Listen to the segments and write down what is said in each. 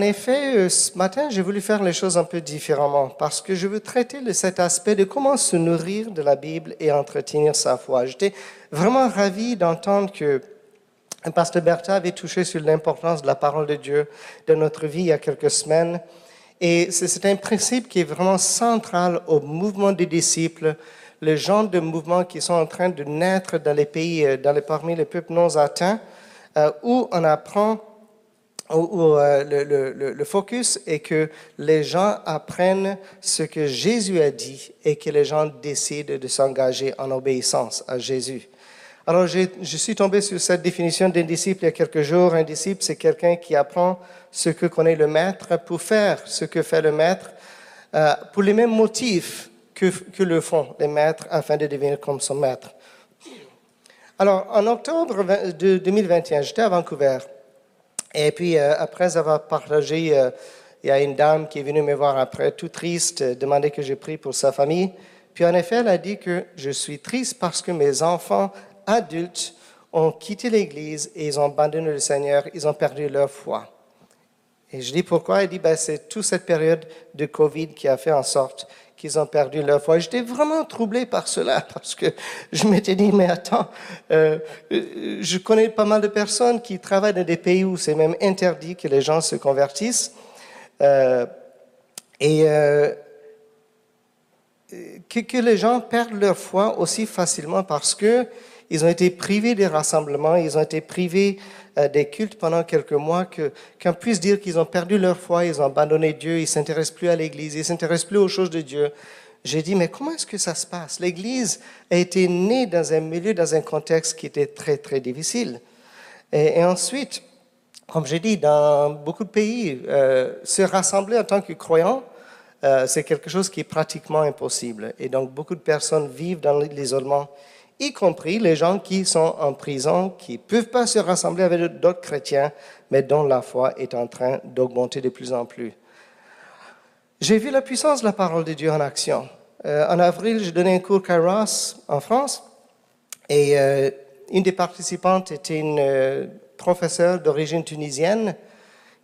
En effet, euh, ce matin, j'ai voulu faire les choses un peu différemment parce que je veux traiter de cet aspect de comment se nourrir de la Bible et entretenir sa foi. J'étais vraiment ravi d'entendre que un pasteur Bertha avait touché sur l'importance de la parole de Dieu dans notre vie il y a quelques semaines. Et c'est un principe qui est vraiment central au mouvement des disciples, le genre de mouvements qui sont en train de naître dans les pays, euh, dans les, parmi les peuples non atteints, où on apprend où, euh, le, le, focus est que les gens apprennent ce que Jésus a dit et que les gens décident de s'engager en obéissance à Jésus. Alors, je suis tombé sur cette définition d'un disciple il y a quelques jours. Un disciple, c'est quelqu'un qui apprend ce que connaît le maître pour faire ce que fait le maître, euh, pour les mêmes motifs que, que le font les maîtres afin de devenir comme son maître. Alors, en octobre de 2021, j'étais à Vancouver. Et puis, euh, après avoir partagé, euh, il y a une dame qui est venue me voir après, tout triste, demander que je prie pour sa famille. Puis, en effet, elle a dit que je suis triste parce que mes enfants adultes ont quitté l'Église et ils ont abandonné le Seigneur, ils ont perdu leur foi. Et je dis pourquoi? Elle dit, ben, c'est toute cette période de Covid qui a fait en sorte qu'ils ont perdu leur foi. J'étais vraiment troublé par cela parce que je m'étais dit, mais attends, euh, je connais pas mal de personnes qui travaillent dans des pays où c'est même interdit que les gens se convertissent. Euh, et euh, que, les gens perdent leur foi aussi facilement parce que ils ont été privés des rassemblements, ils ont été privés euh, des cultes pendant quelques mois, qu'on puisse dire qu'ils ont perdu leur foi, ils ont abandonné Dieu, ils s'intéressent plus à l'Église, ils s'intéressent plus aux choses de Dieu. J'ai dit, mais comment est-ce que ça se passe? L'Église a été née dans un milieu, dans un contexte qui était très, très difficile. Et, ensuite, comme j'ai dit, dans beaucoup de pays, euh, se rassembler en tant que croyants, euh, c'est quelque chose qui est pratiquement impossible. Et donc, beaucoup de personnes vivent dans l'isolement y compris les gens qui sont en prison, qui ne peuvent pas se rassembler avec d'autres chrétiens, mais dont la foi est en train d'augmenter de plus en plus. J'ai vu la puissance de la parole de Dieu en action. Euh, en avril, j'ai donné un cours Kairos en France, et euh, une des participantes était une euh, professeure d'origine tunisienne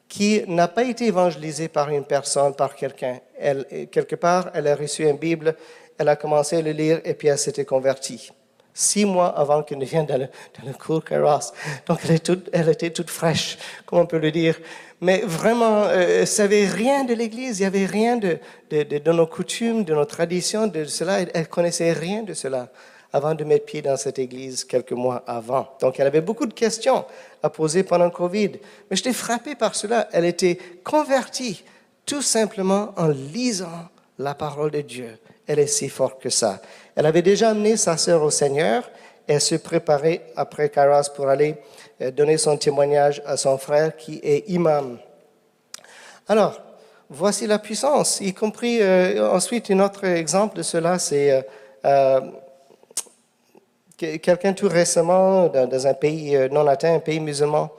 qui n'a pas été évangélisée par une personne, par quelqu'un. Elle, quelque part, elle a reçu une Bible, elle a commencé à le lire et puis elle s'était convertie six mois avant qu'elle ne vienne dans le, cours Kairos. Donc elle, elle, était toute fraîche, comment on peut le dire. Mais vraiment, euh, elle ne savait rien de l'Église, il n'y avait rien de, de, nos coutumes, de nos traditions, de cela. Elle, ne connaissait rien de cela avant de mettre pied dans cette Église quelques mois avant. Donc elle avait beaucoup de questions à poser pendant le Covid. Mais j'étais frappé par cela. Elle était convertie tout simplement en lisant la parole de Dieu. Elle est si forte que ça. Elle avait déjà amené sa sœur au Seigneur elle se préparait après Kairos pour aller euh, donner son témoignage à son frère qui est imam. Alors, voici la puissance, y compris euh, ensuite un autre exemple de cela, c'est euh, quelqu'un tout récemment dans, un pays non atteint, un pays musulman,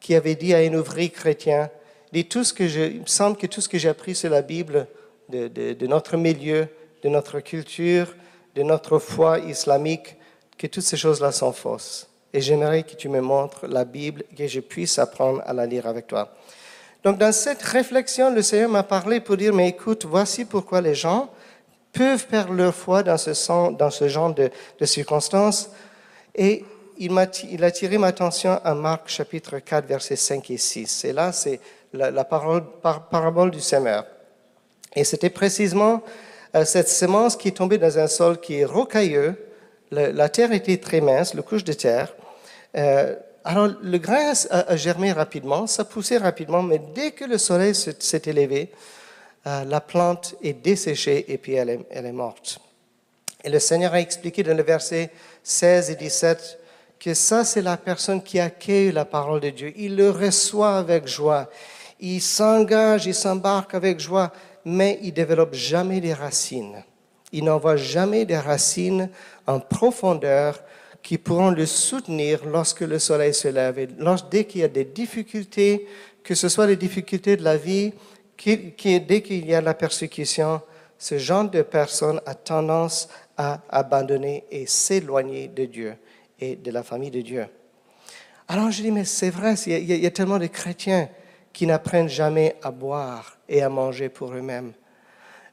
qui avait dit à un ouvrier chrétien, dit tout ce que je, il me semble que tout ce que j'ai appris sur la Bible de notre milieu, de notre culture, de notre foi islamique, que toutes ces choses-là sont fausses. Et j'aimerais que tu me montres la Bible, que je puisse apprendre à la lire avec toi. Donc dans cette réflexion, le Seigneur m'a parlé pour dire, mais écoute, voici pourquoi les gens peuvent perdre leur foi dans ce, genre de, circonstances. Et il, a, il a tiré ma attention à Marc chapitre 4, versets 5 et 6. Et là, c'est la, parabole du Seigneur. Et c'était précisément cette semence qui est tombée dans un sol qui est rocailleux, la terre était très mince, le couche de terre. Euh, alors le grain a, germé rapidement, ça poussait rapidement, mais dès que le soleil s'est élevé, euh, la plante est desséchée et puis elle est, elle est morte. Et le Seigneur a expliqué dans le verset 16 et 17 que ça, c'est la personne qui accueille la parole de Dieu. Il le reçoit avec joie. Il s'engage, il s'embarque avec joie mais il développe jamais des racines. Il n'envoie jamais des racines en profondeur qui pourront le soutenir lorsque le soleil se lève. Et dès qu'il y a des difficultés, que ce soit les difficultés de la vie, dès qu'il y a la persécution, ce genre de personne a tendance à abandonner et s'éloigner de Dieu et de la famille de Dieu. Alors je dis, mais c'est vrai, il y, a, tellement de chrétiens qui n'apprennent jamais à boire et à manger pour eux-mêmes.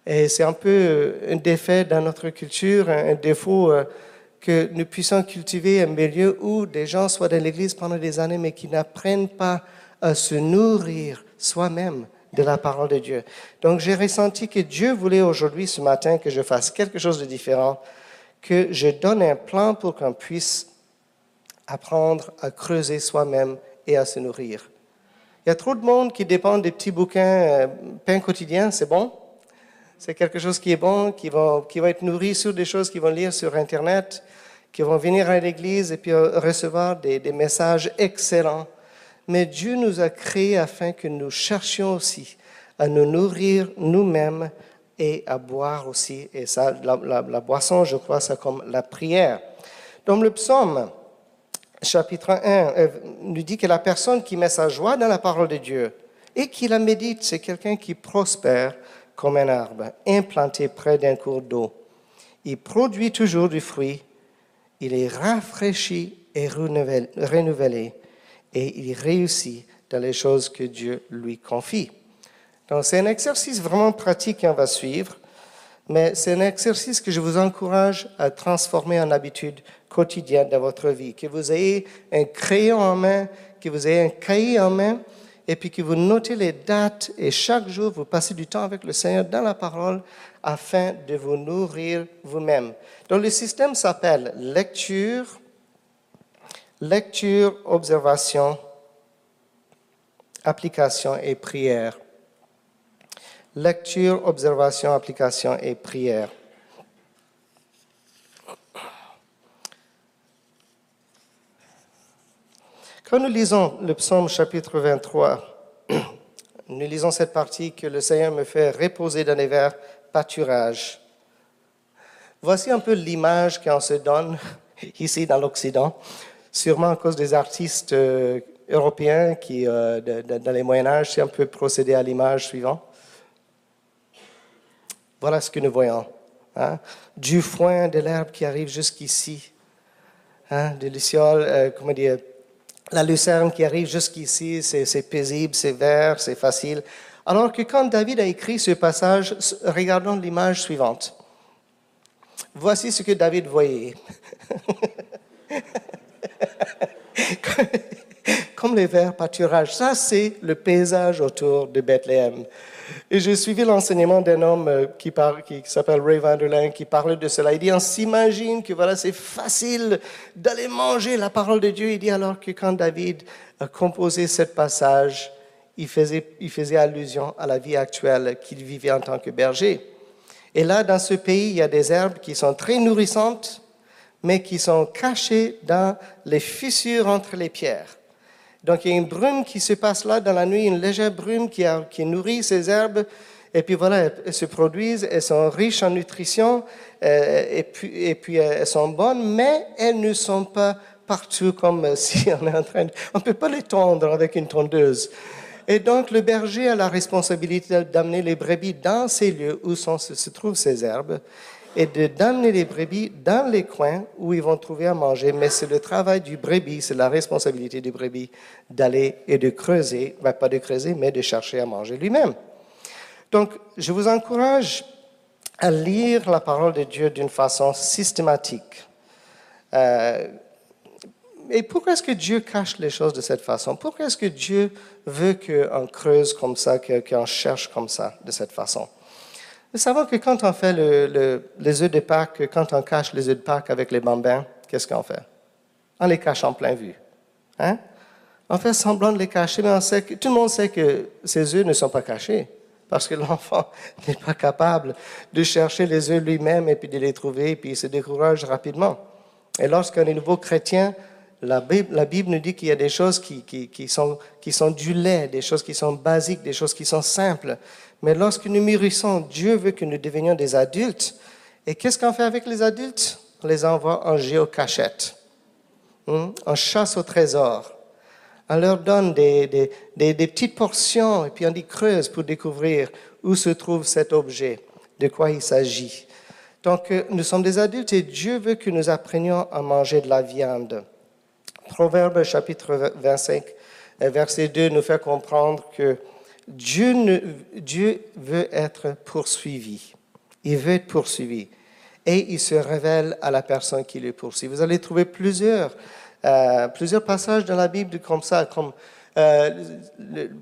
Et c'est un peu euh, un défait dans notre culture, un défaut euh, que nous puissions cultiver un milieu où des gens soient dans l'Église pendant des années, mais qui n'apprennent pas à se nourrir soi-même de la parole de Dieu. Donc j'ai ressenti que Dieu voulait aujourd'hui, ce matin, que je fasse quelque chose de différent, que je donne un plan pour qu'on puisse apprendre à creuser soi-même et à se nourrir. Il y a trop de monde qui dépend des petits bouquins, euh, pain quotidien, c'est bon. C'est quelque chose qui est bon, qui va, qui va être nourri sur des choses qu'ils vont lire sur Internet, qui vont venir à l'église et puis recevoir des, des messages excellents mais Dieu nous a créés afin que nous cherchions aussi à nous nourrir nous-mêmes et à boire aussi. Et ça, la, boisson, je crois, c'est comme la prière. Donc le psaume, chapitre 1, euh, nous dit que la personne qui met sa joie dans la parole de Dieu et qui la médite, c'est quelqu'un qui prospère comme un arbre implanté près d'un cours d'eau. Il produit toujours du fruit, il est rafraîchi et renouvelé et il réussit dans les choses que Dieu lui confie. Donc c'est un exercice vraiment pratique qu'on va suivre, mais c'est un exercice que je vous encourage à transformer en habitude quotidienne dans votre vie. Que vous ayez un crayon en main, que vous ayez un cahier en main, et puis que vous notez les dates et chaque jour vous passez du temps avec le Seigneur dans la parole afin de vous nourrir vous-même. Donc le système s'appelle lecture, lecture, observation, application et prière. Lecture, observation, application et prière. Quand nous lisons le psaume chapitre 23, nous lisons cette partie que le Seigneur me fait reposer dans les verts pâturage. Voici un peu l'image qu'on se donne ici dans l'Occident sûrement à cause des artistes euh, européens qui, euh, dans les Moyen Âge, c'est un peu procédé à l'image suivante. Voilà ce que nous voyons. Hein. Du foin, de l'herbe qui arrive jusqu'ici. Hein? De luciole, euh, comment dire, la lucerne qui arrive jusqu'ici, c'est paisible, c'est vert, c'est facile. Alors que quand David a écrit ce passage, regardons l'image suivante. Voici ce que David voyait. Comme les verts pâturages. Ça, c'est le paysage autour de Bethléem. Et j'ai suivi l'enseignement d'un homme euh, qui, qui, s'appelle Ray Vanderland, qui parlait de cela. Il dit, on s'imagine que voilà, c'est facile d'aller manger la parole de Dieu. Il dit alors que quand David a composé ce passage, il faisait, il faisait allusion à la vie actuelle qu'il vivait en tant que berger. Et là, dans ce pays, il y a des herbes qui sont très nourrissantes, mais qui sont cachés dans les fissures entre les pierres. Donc il y a une brume qui se passe là dans la nuit, une légère brume qui, nourrit ces herbes. Et puis voilà, elles se produisent, elles sont riches en nutrition, euh, et, puis, euh, elles sont bonnes, mais elles ne sont pas partout comme si on est en train de... On ne peut pas les tondre avec une tondeuse. Et donc le berger a la responsabilité d'amener les brebis dans ces lieux où se trouvent ces herbes et de d'amener les brebis dans les coins où ils vont trouver à manger. Mais c'est le travail du brebis, c'est la responsabilité du brebis d'aller et de creuser, ben, pas de creuser, mais de chercher à manger lui-même. Donc, je vous encourage à lire la parole de Dieu d'une façon systématique. Euh, et pourquoi est-ce que Dieu cache les choses de cette façon? Pourquoi est-ce que Dieu veut qu'on creuse comme ça, qu'on cherche comme ça, de cette façon? Vous savez que quand on fait les œufs de Pâques, quand on cache les œufs de Pâques avec les bambins, qu'est-ce qu'on fait? On les cache en plein vue. Hein? On fait semblant de les cacher, mais tout le monde sait que ces œufs ne sont pas cachés, parce que l'enfant n'est pas capable de chercher les œufs lui-même et puis de les trouver, et puis il se décourage rapidement. Et lorsqu'on est nouveau chrétien, la Bible, nous dit qu'il y a des choses qui, sont, du lait, des choses qui sont basiques, des choses qui sont simples. Mais lorsque nous mûrissons, Dieu veut que nous devenions des adultes. Et qu'est-ce qu'on fait avec les adultes? On les envoie en géocachette, hein, en chasse au trésor. On leur donne des, des, petites portions et puis on dit creuse pour découvrir où se trouve cet objet, de quoi il s'agit. Donc, euh, nous sommes des adultes et Dieu veut que nous apprenions à manger de la viande. Proverbe chapitre 25, euh, verset 2 nous fait comprendre que Dieu, veut être poursuivi. Il veut être poursuivi. Et il se révèle à la personne qui le poursuit. Vous allez trouver plusieurs, euh, passages dans la Bible comme ça, comme euh,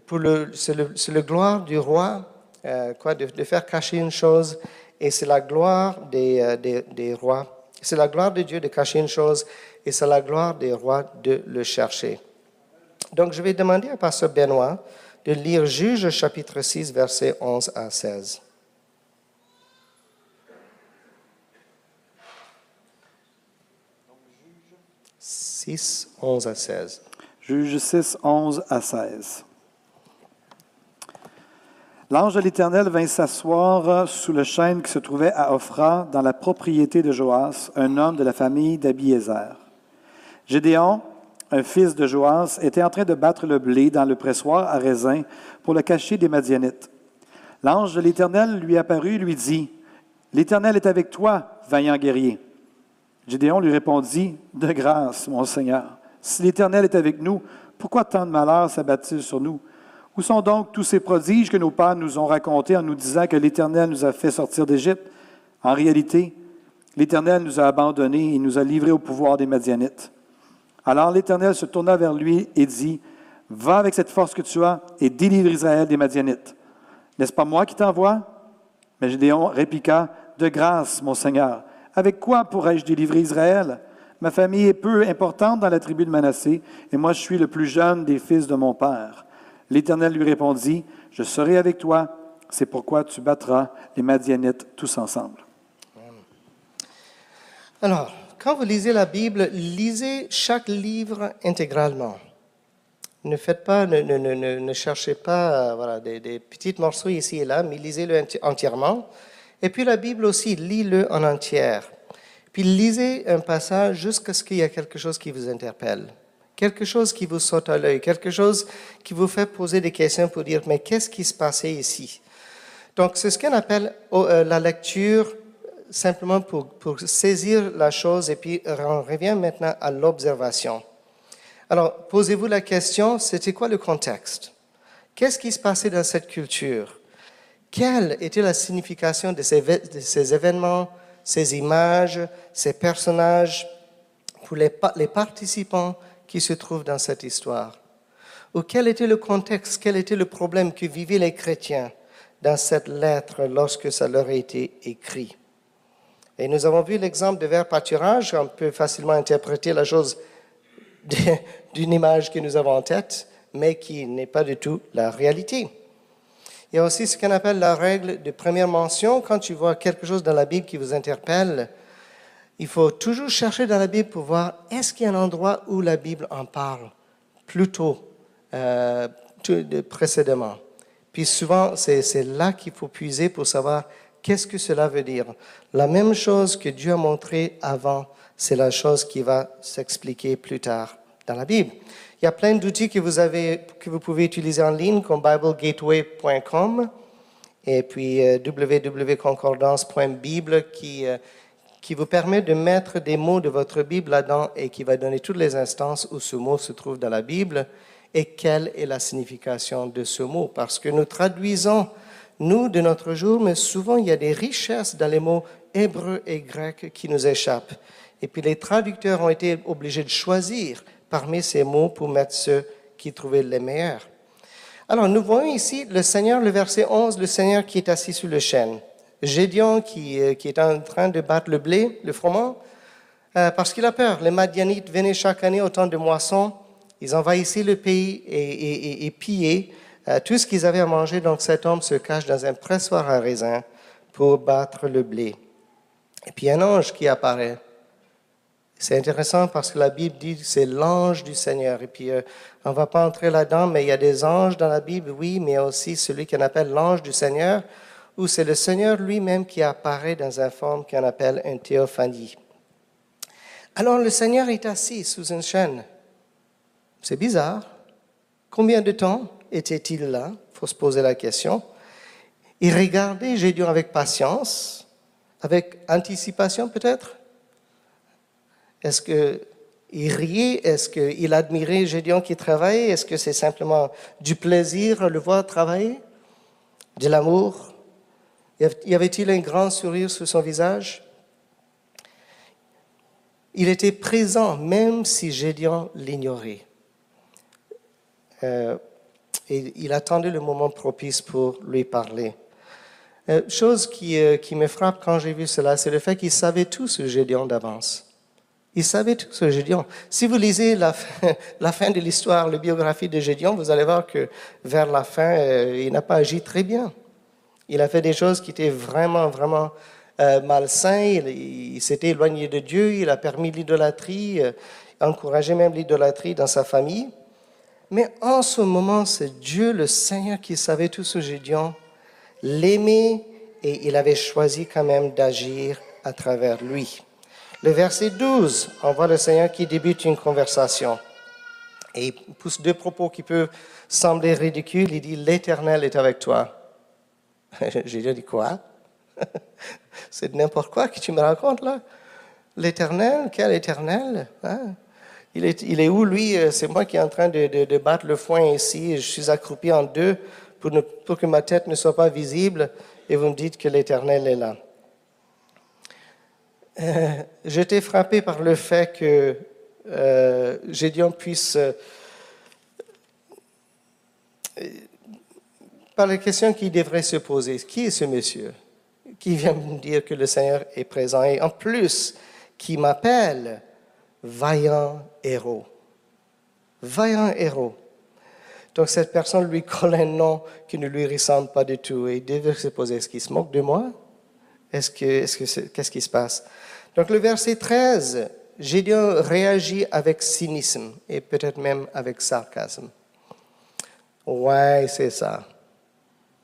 pour le, c'est le, gloire du roi, quoi, de, de, faire cacher une chose, et c'est la gloire des, des, des rois. C'est la gloire de Dieu de cacher une chose, et c'est la gloire des rois de le chercher. Donc, je vais demander à Pasteur Benoît de lire Juge chapitre 6, versets 11 à 16. « 6, 11 à 16. Juge 6, 11 à 16. L'ange de l'Éternel vint s'asseoir sous le chêne qui se trouvait à Ophra, dans la propriété de Joas, un homme de la famille d'Abiézer. Gédéon, un fils de Joas, était en train de battre le blé dans le pressoir à raisin pour le cacher des Madianites. L'ange de l'Éternel lui apparut et lui dit, L'Éternel est avec toi, vaillant guerrier. Gédéon lui répondit, De grâce, mon Seigneur. Si l'Éternel est avec nous, pourquoi tant de malheurs s'abattent-ils sur nous? Où sont donc tous ces prodiges que nos pères nous ont racontés en nous disant que l'Éternel nous a fait sortir d'Égypte? En réalité, l'Éternel nous a abandonnés et nous a livrés au pouvoir des Madianites. Alors l'Éternel se tourna vers lui et dit, Va avec cette force que tu as et délivre Israël des Madianites. N'est-ce pas moi qui t'envoie? Mais Gédéon répliqua, De grâce, mon Seigneur, avec quoi pourrais-je délivrer Israël? Ma famille est peu importante dans la tribu de Manassé, et moi je suis le plus jeune des fils de mon père. L'Éternel lui répondit, Je serai avec toi, c'est pourquoi tu battras les Madianites tous ensemble. Alors, quand vous lisez la Bible, lisez chaque livre intégralement. Ne cherchez pas euh, des, des, petits morceaux ici et là, mais lisez-le entièrement. Et puis la Bible aussi, lis-le en entière. Puis lisez un passage jusqu'à ce qu'il y ait quelque chose qui vous interpelle, quelque chose qui vous saute à l'œil, quelque chose qui vous fait poser des questions pour dire, mais qu'est-ce qui se passait ici? Donc c'est ce qu'on appelle euh, la lecture simplement pour, saisir la chose et puis on revient maintenant à l'observation. Alors, posez-vous la question, c'était quoi le contexte? Qu'est-ce qui se passait dans cette culture? Quelle était la signification de ces, événements, ces images, ces personnages pour les participants qui se trouvent dans cette histoire? Ou quel était le contexte, quel était le problème que vivaient les chrétiens dans cette lettre lorsque ça leur a été écrit? Et nous avons vu l'exemple de verre pâturage. On peut facilement interpréter la chose d'une image que nous avons en tête, mais qui n'est pas du tout la réalité. Il y a aussi ce qu'on appelle la règle de première mention. Quand tu vois quelque chose dans la Bible qui vous interpelle, il faut toujours chercher dans la Bible pour voir est-ce qu'il y a un endroit où la Bible en parle plus tôt, euh, précédemment? Puis souvent, c'est là qu'il faut puiser pour savoir Qu'est-ce que cela veut dire? La même chose que Dieu a montré avant, c'est la chose qui va s'expliquer plus tard dans la Bible. Il y a plein d'outils que vous avez, que vous pouvez utiliser en ligne, comme BibleGateway.com et puis euh, www.concordance.bible qui, euh, qui vous permet de mettre des mots de votre Bible là-dedans et qui va donner toutes les instances où ce mot se trouve dans la Bible et quelle est la signification de ce mot. Parce que nous traduisons nous, de notre jour, mais souvent il y a des richesses dans les mots hébreux et grecs qui nous échappent. Et puis les traducteurs ont été obligés de choisir parmi ces mots pour mettre ceux qui trouvaient les meilleurs. Alors nous voyons ici le Seigneur, le verset 11, le Seigneur qui est assis sur le chêne. Gédion qui, euh, qui est en train de battre le blé, le froment, euh, parce qu'il a peur. Les Madianites venaient chaque année au temps de moisson, ils envahissaient le pays et, et pillaient euh, tout ce qu'ils avaient à manger, donc cet homme se cache dans un pressoir à raisin pour battre le blé. Et puis un ange qui apparaît. C'est intéressant parce que la Bible dit que c'est l'ange du Seigneur. Et puis, euh, on ne va pas entrer là-dedans, mais il y a des anges dans la Bible, oui, mais aussi celui qu'on appelle l'ange du Seigneur, où c'est le Seigneur lui-même qui apparaît dans une forme qu'on appelle une théophanie. Alors le Seigneur est assis sous une chaîne. C'est bizarre. Combien de temps était-il là? Il faut se poser la question. Il regardait Gédéon avec patience, avec anticipation peut-être. Est-ce qu'il riait Est-ce qu'il admirait Gédéon qui travaillait? Est-ce que c'est simplement du plaisir à le voir travailler? De l'amour? Y avait-il un grand sourire sur son visage? Il était présent même si Gédéon l'ignorait. Euh, et il attendait le moment propice pour lui parler. Euh, chose qui, euh, qui, me frappe quand j'ai vu cela, c'est le fait qu'il savait tout ce Gédéon d'avance. Il savait tout ce Gédéon. Si vous lisez la fin, de l'histoire, la biographie de Gédéon, vous allez voir que vers la fin, il n'a pas agi très bien. Il a fait des choses qui étaient vraiment, vraiment euh, malsaines. Il, il s'était éloigné de Dieu, il a permis l'idolâtrie, euh, encouragé même l'idolâtrie dans sa famille. Mais en ce moment, c'est Dieu, le Seigneur, qui savait tout ce Gédéon, l'aimait et il avait choisi quand même d'agir à travers lui. Le verset 12, on voit le Seigneur qui débute une conversation. Et il pousse deux propos qui peuvent sembler ridicules. Il dit, l'Éternel est avec toi. J'ai dit quoi? C'est n'importe quoi que tu me racontes là. L'éternel, quel éternel hein? Il, est, où lui? Euh, C'est moi qui est en train de, battre le foin ici. Je suis accroupi en deux pour, que ma tête ne soit pas visible et vous me dites que l'éternel est là. Euh, J'étais frappé par le fait que euh, Gédion puisse euh, par la question qu'il devrait se poser. Qui est ce monsieur qui vient me dire que le Seigneur est présent? Et en plus qui m'appelle? Vaillant héros. Vaillant héros. Donc cette personne lui colle un nom qui ne lui ressemble pas du tout et il devrait se poser, est-ce qu'il se moque de moi? Est-ce que, qu'est-ce qui se passe? Donc le verset 13, Gédéon réagit avec cynisme et peut-être même avec sarcasme. Ouais, c'est ça.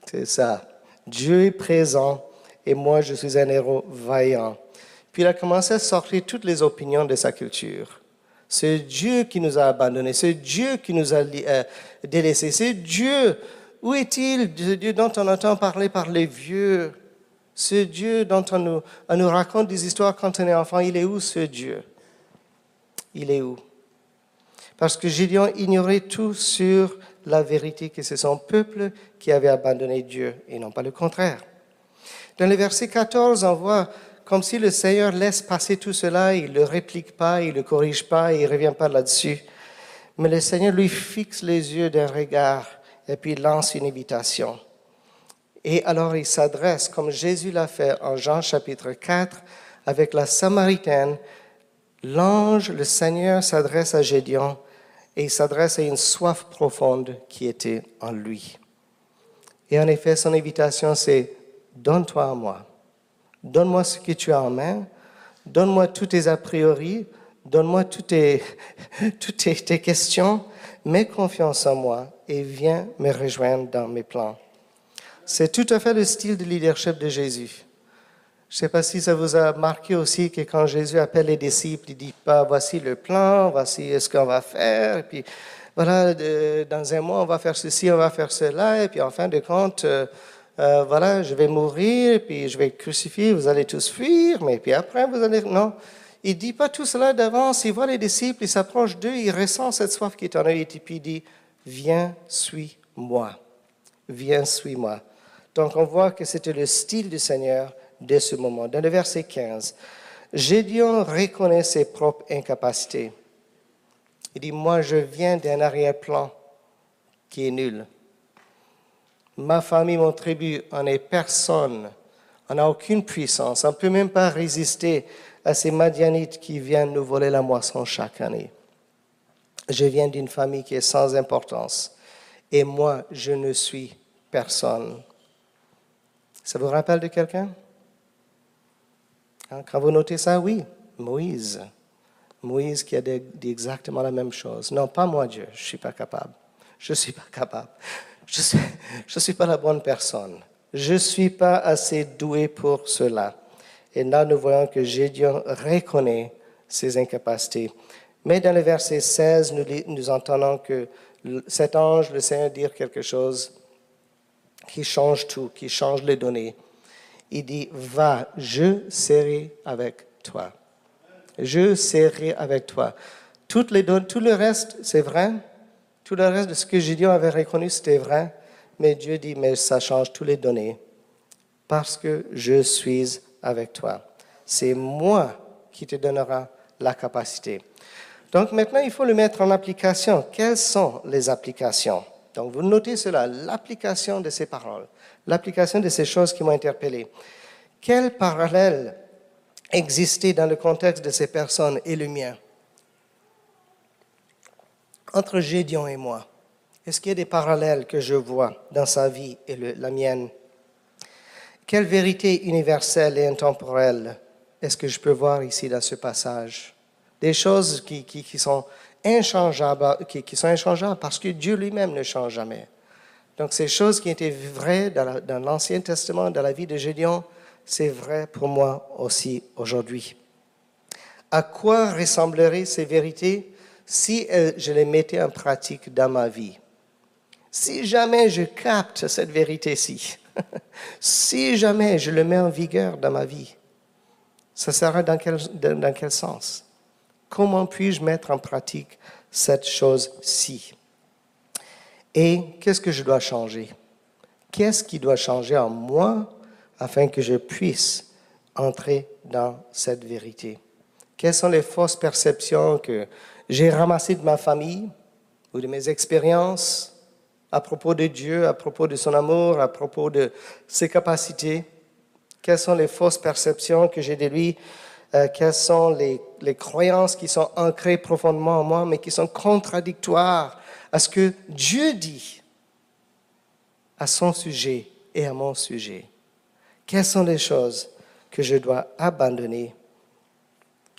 C'est ça. Dieu est présent et moi, je suis un héros vaillant. Il a commencé à sortir toutes les opinions de sa culture. C'est Dieu qui nous a abandonnés, c'est Dieu qui nous a euh, délaissés, c'est Dieu. Où est-il, ce Dieu dont on entend parler par les vieux Ce Dieu dont on nous, on nous raconte des histoires quand on est enfant, il est où ce Dieu? Il est où? Parce que Gédéon ignorait tout sur la vérité que c'est son peuple qui avait abandonné Dieu et non pas le contraire. Dans le verset 14, on voit comme si le Seigneur laisse passer tout cela, il ne le réplique pas, il ne le corrige pas, il ne revient pas là-dessus. Mais le Seigneur lui fixe les yeux d'un regard et puis lance une invitation. Et alors il s'adresse, comme Jésus l'a fait en Jean chapitre 4, avec la Samaritaine. L'ange, le Seigneur s'adresse à Gédéon et il s'adresse à une soif profonde qui était en lui. Et en effet, son invitation, c'est Donne-toi à moi. Donne-moi ce que tu as en main. Donne-moi tous tes a priori. Donne-moi toutes, tes, questions. Mets confiance en moi et viens me rejoindre dans mes plans. C'est tout à fait le style de leadership de Jésus. Je ne sais pas si ça vous a marqué aussi que quand Jésus appelle les disciples, il dit pas voici le plan, voici ce qu'on va faire, et puis voilà, dans un mois on va faire ceci, on va faire cela, et puis en fin de compte, euh, voilà, je vais mourir, puis je vais être crucifié, vous allez tous fuir, mais puis après vous allez... Non, il dit pas tout cela d'avance, il voit les disciples, il s'approche d'eux, il ressent cette soif qui est en eux, et puis il dit, viens, suis-moi, viens, suis-moi. Donc on voit que c'était le style du Seigneur de ce moment. Dans le verset 15, Gédion reconnaît ses propres incapacités. Il dit, moi je viens d'un arrière-plan qui est nul. Ma famille, mon tribu, on est personne. On n'a aucune puissance. On ne peut même pas résister à ces Madianites qui viennent nous voler la moisson chaque année. Je viens d'une famille qui est sans importance. Et moi, je ne suis personne. Ça vous rappelle de quelqu'un? Hein, quand vous notez ça, oui, Moïse. Moïse qui a dit exactement la même chose. Non, pas moi, Dieu, je ne suis pas capable. Je ne suis pas capable. Je ne suis pas la bonne personne. Je ne suis pas assez doué pour cela. Et là, nous voyons que Gédion reconnaît ses incapacités. Mais dans le verset 16, nous, entendons que cet ange, le Seigneur, dit quelque chose qui change tout, qui change les données. Il dit, va, je serai avec toi. Je serai avec toi. Toutes les tout le reste, c'est vrai? Tout le reste de ce que Gédion avait reconnu, c'était vrai. Mais Dieu dit, mais ça change toutes les données. Parce que je suis avec toi. C'est moi qui te donnera la capacité. Donc maintenant, il faut le mettre en application. Quelles sont les applications? Donc vous notez cela, l'application de ces paroles, l'application de ces choses qui m'ont interpellé. Quel parallèle existait dans le contexte de ces personnes et le mien? Entre Gédion et moi Est-ce qu'il y a des parallèles que je vois dans sa vie et la mienne? Quelle vérité universelle et intemporelle est-ce que je peux voir ici dans ce passage? Des choses qui, sont inchangeables, qui, sont inchangeables parce que Dieu lui-même ne change jamais. Donc ces choses qui étaient vraies dans l'Ancien Testament, dans la vie de Gédéon, c'est vrai pour moi aussi aujourd'hui. À quoi ressembleraient ces vérités si je les mettais en pratique dans ma vie Si jamais je capte cette vérité-ci, si jamais je le mets en vigueur dans ma vie, ça sera dans quel, dans quel sens? Comment puis-je mettre en pratique cette chose-ci? Et qu'est-ce que je dois changer? Qu'est-ce qui doit changer en moi afin que je puisse entrer dans cette vérité? Quelles sont les fausses perceptions que j'ai ramassées de ma famille ou de mes expériences à propos de Dieu, à propos de son amour, à propos de ses capacités Quelles sont les fausses perceptions que j'ai de lui? Euh, quelles sont les, croyances qui sont ancrées profondément en moi, mais qui sont contradictoires à ce que Dieu dit à son sujet et à mon sujet? Quelles sont les choses que je dois abandonner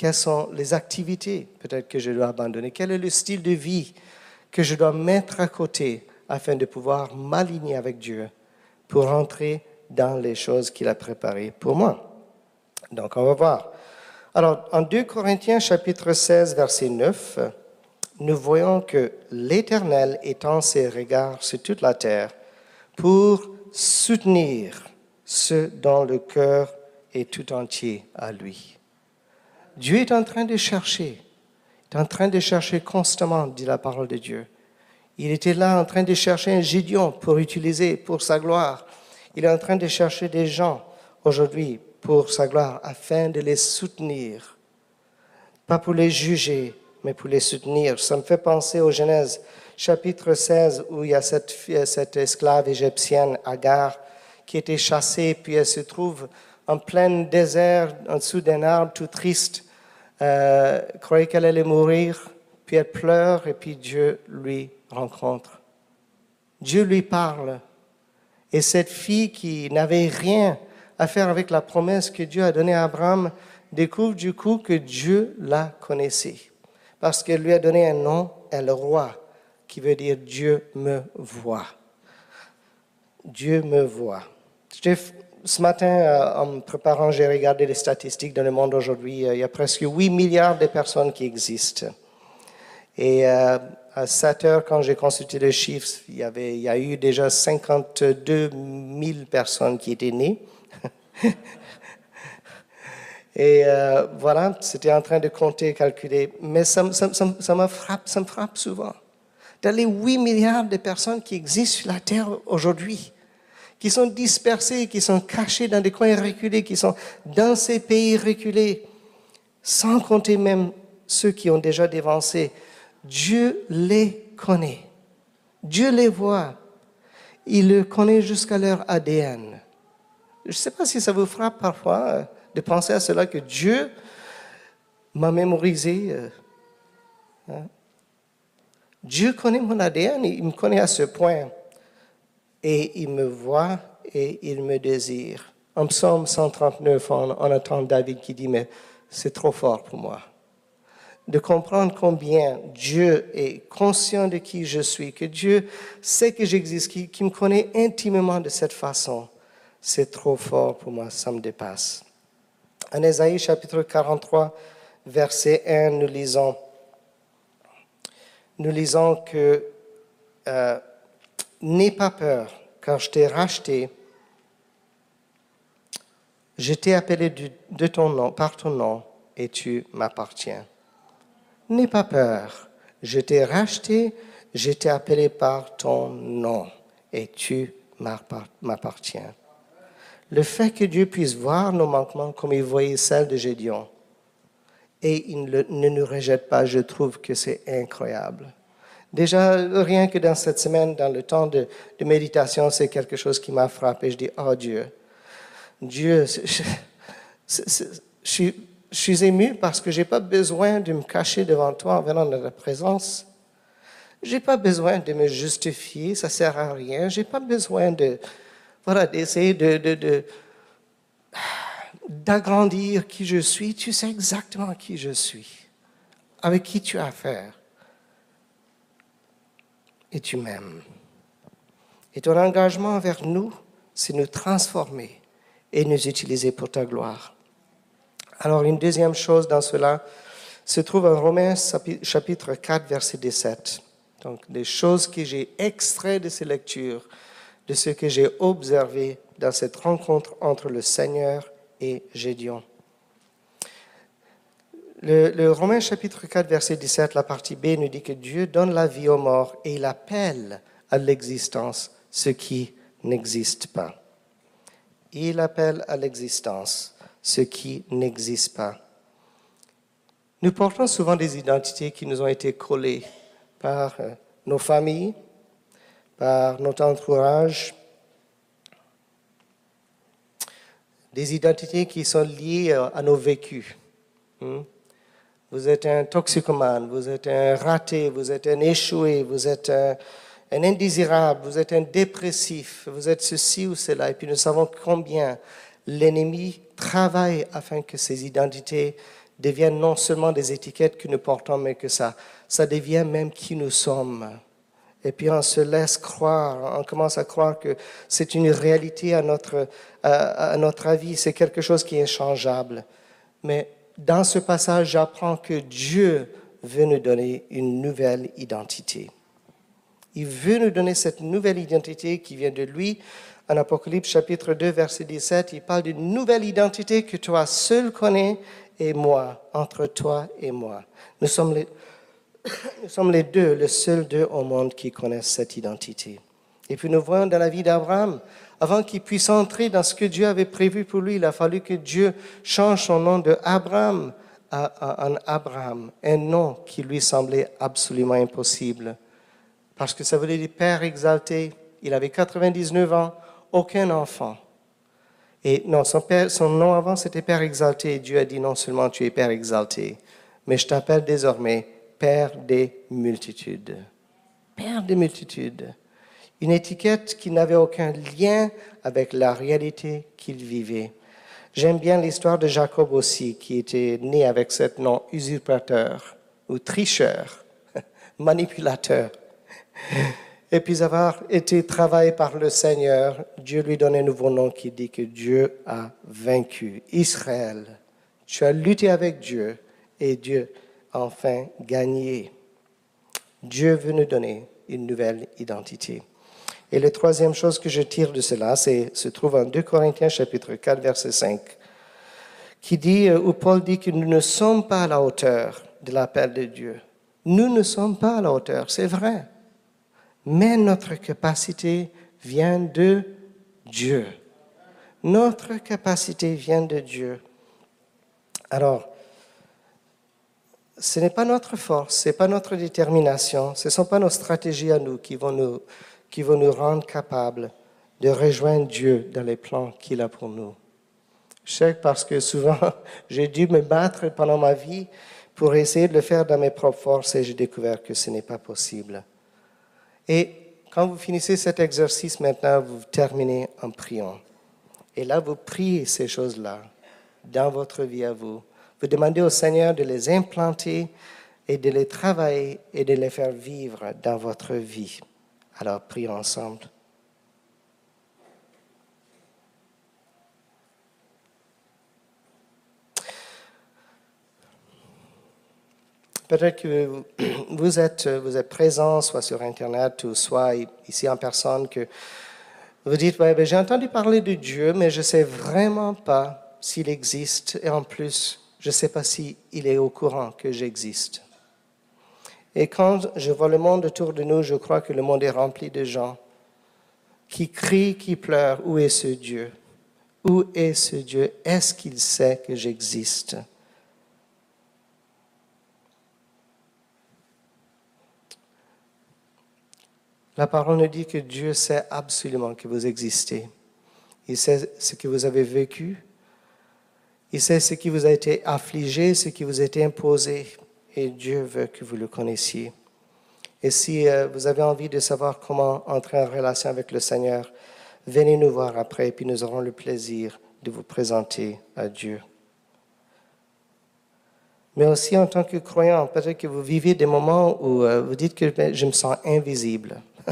Quelles sont les activités peut-être que je dois abandonner? Quel est le style de vie que je dois mettre à côté afin de pouvoir m'aligner avec Dieu pour entrer dans les choses qu'il a préparées pour moi? Donc on va voir. Alors, en 2 Corinthiens chapitre 16, verset 9, nous voyons que l'Éternel étend ses regards sur toute la terre pour soutenir ceux dont le cœur est tout entier à lui. Dieu est en train de chercher, est en train de chercher constamment, dit la parole de Dieu. Il était là en train de chercher un Gideon pour utiliser pour sa gloire. Il est en train de chercher des gens aujourd'hui pour sa gloire, afin de les soutenir. Pas pour les juger, mais pour les soutenir. Ça me fait penser au Genèse chapitre 16, où il y a cette, cette esclave égyptienne, Agar, qui était chassée, puis elle se trouve en plein désert, en dessous d'un arbre, tout triste, euh, croyait qu'elle allait mourir, puis elle pleure, et puis Dieu lui rencontre. Dieu lui parle. Et cette fille qui n'avait rien, à faire avec la promesse que Dieu a donnée à Abraham, découvre du coup que Dieu la connaissait. Parce qu'elle lui a donné un nom, El Roi, qui veut dire Dieu me voit. Dieu me voit. Ce matin, euh, en me préparant, j'ai regardé les statistiques dans le monde aujourd'hui. Euh, il y a presque 8 milliards de personnes qui existent. Et euh, à 7 heures, quand j'ai consulté les chiffres, il y, avait, il y a eu déjà 52 000 personnes qui étaient nées. Et voilà, c'était en train de compter, calculer. Mais ça, me frappe, ça me frappe souvent. Dans les 8 milliards de personnes qui existent sur la Terre aujourd'hui, qui sont dispersées, qui sont cachées dans des coins reculés, qui sont dans ces pays reculés, sans compter même ceux qui ont déjà dévancé, Dieu les connaît. Dieu les voit. Il le connaît jusqu'à leur ADN. Je ne sais pas si ça vous frappe parfois euh, de penser à cela, que Dieu m'a mémorisé. Euh, hein. Dieu connaît mon ADN, il me connaît à ce point. Et il me voit et il me désire. En psaume 139, on, on entend David qui dit, mais c'est trop fort pour moi. de comprendre combien Dieu est conscient de qui je suis, que Dieu sait que j'existe, qui, me connaît intimement de cette façon, c'est trop fort pour moi, ça me dépasse. En Ésaïe chapitre 43, verset 1, nous lisons, nous lisons que euh, N'aie pas peur, car je t'ai racheté, je t'ai appelé de ton nom, par ton nom, et tu m'appartiens. N'aie pas peur, je t'ai racheté, je t'ai appelé par ton nom, et tu m'appartiens. Le fait que Dieu puisse voir nos manquements comme il voyait celles de Gédion, et il ne nous rejette pas, je trouve que c'est incroyable. Déjà, rien que dans cette semaine, dans le temps de, méditation, c'est quelque chose qui m'a frappé. Je dis, oh Dieu, Dieu, je, suis, ému parce que je n'ai pas besoin de me cacher devant toi en venant de ta présence. Je n'ai pas besoin de me justifier, ça ne sert à rien. Je n'ai pas besoin de, voilà, d'essayer de, de d'agrandir qui je suis. Tu sais exactement qui je suis, avec qui tu as affaire et tu m'aimes. Et ton engagement envers nous, c'est nous transformer et nous utiliser pour ta gloire. Alors une deuxième chose dans cela se trouve en Romains chapitre 4, verset 17. Donc des choses que j'ai extraites de ces lectures, de ce que j'ai observé dans cette rencontre entre le Seigneur et Gédion. Le, Romain chapitre 4, verset 17, la partie B nous dit que Dieu donne la vie aux morts et il appelle à l'existence ce qui n'existe pas. Il appelle à l'existence ce qui n'existe pas. Nous portons souvent des identités qui nous ont été collées par euh, nos familles, par notre entourage, des identités qui sont liées à nos vécus. Vous êtes un toxicomane, vous êtes un raté, vous êtes un échoué, vous êtes un, indésirable, vous êtes un dépressif, vous êtes ceci ou cela. Et puis nous savons combien l'ennemi travaille afin que ces identités deviennent non seulement des étiquettes que nous portons, mais que ça, ça devient même qui nous sommes. Et puis on se laisse croire, on commence à croire que c'est une réalité à notre, à notre avis, c'est quelque chose qui est changeable. Mais dans ce passage, j'apprends que Dieu veut nous donner une nouvelle identité. Il veut nous donner cette nouvelle identité qui vient de lui. En Apocalypse chapitre 2, verset 17, il parle d'une nouvelle identité que toi seul connais et moi, entre toi et moi. Nous sommes les, nous sommes les deux, les seuls deux au monde qui connaissent cette identité. Et puis nous voyons dans la vie d'Abraham, avant qu'il puisse entrer dans ce que Dieu avait prévu pour lui, il a fallu que Dieu change son nom de Abraham en Abraham, un nom qui lui semblait absolument impossible. Parce que ça voulait dire Père exalté. Il avait 99 ans, aucun enfant. Et non, son, père, son nom avant, c'était Père exalté. Et Dieu a dit non seulement tu es Père exalté, mais je t'appelle désormais Père des multitudes. Père des multitudes une étiquette qui n'avait aucun lien avec la réalité qu'il vivait. J'aime bien l'histoire de Jacob aussi, qui était né avec ce nom usurpateur ou tricheur, manipulateur. Et puis avoir été travaillé par le Seigneur, Dieu lui donne un nouveau nom qui dit que Dieu a vaincu. Israël, tu as lutté avec Dieu et Dieu a enfin gagné. Dieu veut nous donner une nouvelle identité. Et la troisième chose que je tire de cela, c'est, se trouve en 2 Corinthiens chapitre 4, verset 5, qui dit, euh, où Paul dit que nous ne sommes pas à la hauteur de l'appel de Dieu. Nous ne sommes pas à la hauteur, c'est vrai. Mais notre capacité vient de Dieu. Notre capacité vient de Dieu. Alors, ce n'est pas notre force, ce n'est pas notre détermination, ce ne sont pas nos stratégies à nous qui vont nous qui vont nous rendre capables de rejoindre Dieu dans les plans qu'il a pour nous. Je sais parce que souvent, j'ai dû me battre pendant ma vie pour essayer de le faire dans mes propres forces et j'ai découvert que ce n'est pas possible. Et quand vous finissez cet exercice maintenant, vous terminez en priant. Et là, vous priez ces choses-là dans votre vie à vous. Vous demandez au Seigneur de les implanter et de les travailler et de les faire vivre dans votre vie. Alors prions ensemble. Peut-être que vous êtes, vous êtes présent, soit sur Internet ou soit ici en personne, que vous dites, ben, j'ai entendu parler de Dieu, mais je ne sais vraiment pas s'il existe. Et en plus, je ne sais pas s'il est au courant que j'existe. Et quand je vois le monde autour de nous, je crois que le monde est rempli de gens qui crient, qui pleurent. Où est ce Dieu? Où est ce Dieu? Est-ce qu'il sait que j'existe? La parole nous dit que Dieu sait absolument que vous existez. Il sait ce que vous avez vécu. Il sait ce qui vous a été affligé, ce qui vous a été imposé. Et Dieu veut que vous le connaissiez. Et si euh, vous avez envie de savoir comment entrer en relation avec le Seigneur, venez nous voir après, et puis nous aurons le plaisir de vous présenter à Dieu. Mais aussi en tant que croyant, peut-être que vous vivez des moments où euh, vous dites que ben, je me sens invisible.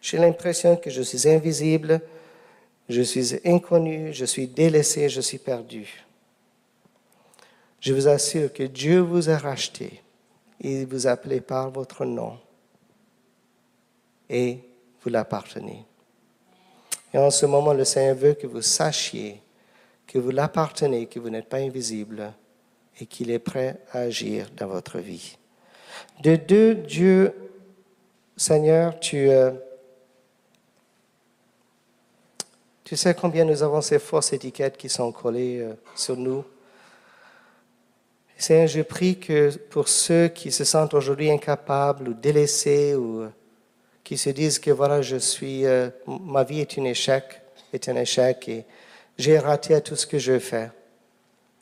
J'ai l'impression que je suis invisible, je suis inconnu, je suis délaissé, je suis perdu. Je vous assure que Dieu vous a racheté. Il vous a appelé par votre nom. Et vous l'appartenez. Et en ce moment, le Seigneur veut que vous sachiez que vous l'appartenez, que vous n'êtes pas invisible et qu'il est prêt à agir dans votre vie. De deux, Dieu, Seigneur, tu... Euh, Tu sais combien nous avons ces fausses étiquettes qui sont collées euh, sur nous? Seigneur, je prie que pour ceux qui se sentent aujourd'hui incapables ou délaissés ou euh, qui se disent que voilà, je suis, euh, ma vie est un échec, est un échec et j'ai raté à tout ce que je fais.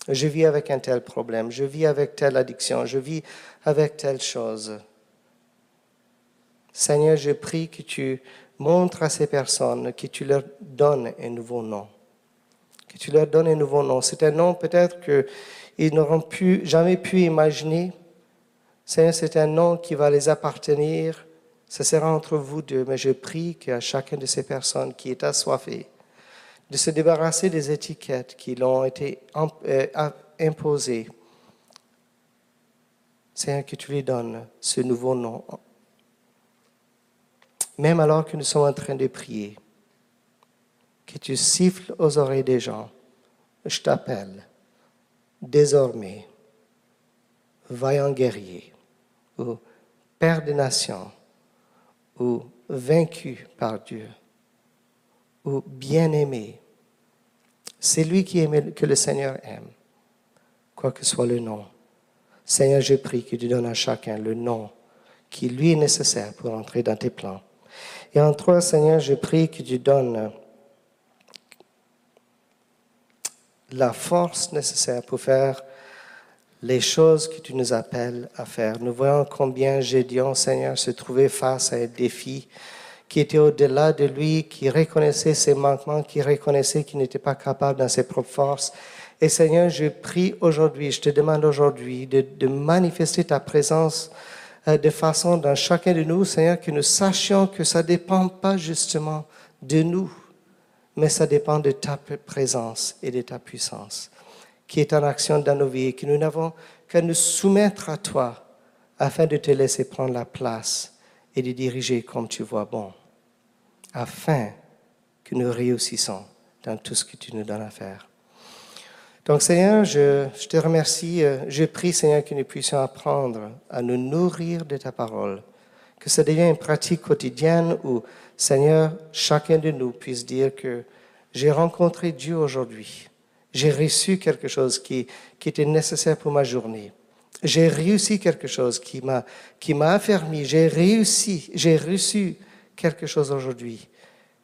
Je vis avec un tel problème, je vis avec telle addiction, je vis avec telle chose. Seigneur, je prie que tu montre à ces personnes que tu leur donnes un nouveau nom. Que tu leur donnes un nouveau nom. C'est un nom peut-être qu'ils n'auront jamais pu imaginer. C'est un nom qui va les appartenir. Ce sera entre vous deux. Mais je prie qu'à chacune de ces personnes qui est assoiffée, de se débarrasser des étiquettes qui l'ont été euh, imposées. Seigneur, que tu lui donnes ce nouveau nom même alors que nous sommes en train de prier, que tu siffles aux oreilles des gens, je t'appelle désormais, vaillant guerrier, ou Père des nations, ou vaincu par Dieu, ou bien-aimé. C'est lui qui aime, que le Seigneur aime, quoi que soit le nom. Seigneur, je prie que tu donnes à chacun le nom qui lui est nécessaire pour entrer dans tes plans. Et en toi, Seigneur, je prie que tu donnes la force nécessaire pour faire les choses que tu nous appelles à faire. Nous voyons combien Gédion, Seigneur, se trouvait face à un défi qui était au-delà de lui, qui reconnaissait ses manquements, qui reconnaissait qu'il n'était pas capable dans ses propres forces. Et Seigneur, je prie aujourd'hui, je te demande aujourd'hui de, de manifester ta présence euh, de façon dans chacun de nous, Seigneur, que nous sachions que ça ne dépend pas justement de nous, mais ça dépend de ta présence et de ta puissance qui est en action dans nos vies et que nous n'avons qu'à nous soumettre à toi afin de te laisser prendre la place et de diriger comme tu vois bon, afin que nous réussissons dans tout ce que tu nous donnes à faire. Donc Seigneur, je, te remercie. Euh, je prie Seigneur que nous puissions apprendre à nous nourrir de ta parole. Que ça devienne une pratique quotidienne où Seigneur, chacun de nous puisse dire que j'ai rencontré Dieu aujourd'hui. J'ai reçu quelque chose qui, était nécessaire pour ma journée. J'ai réussi quelque chose qui m'a, qui m'a affermi. J'ai réussi, j'ai reçu quelque chose aujourd'hui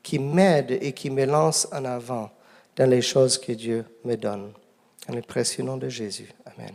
qui m'aide et qui me lance en avant dans les choses que Dieu me donne. Dans le précieux nom de Jésus. Amen.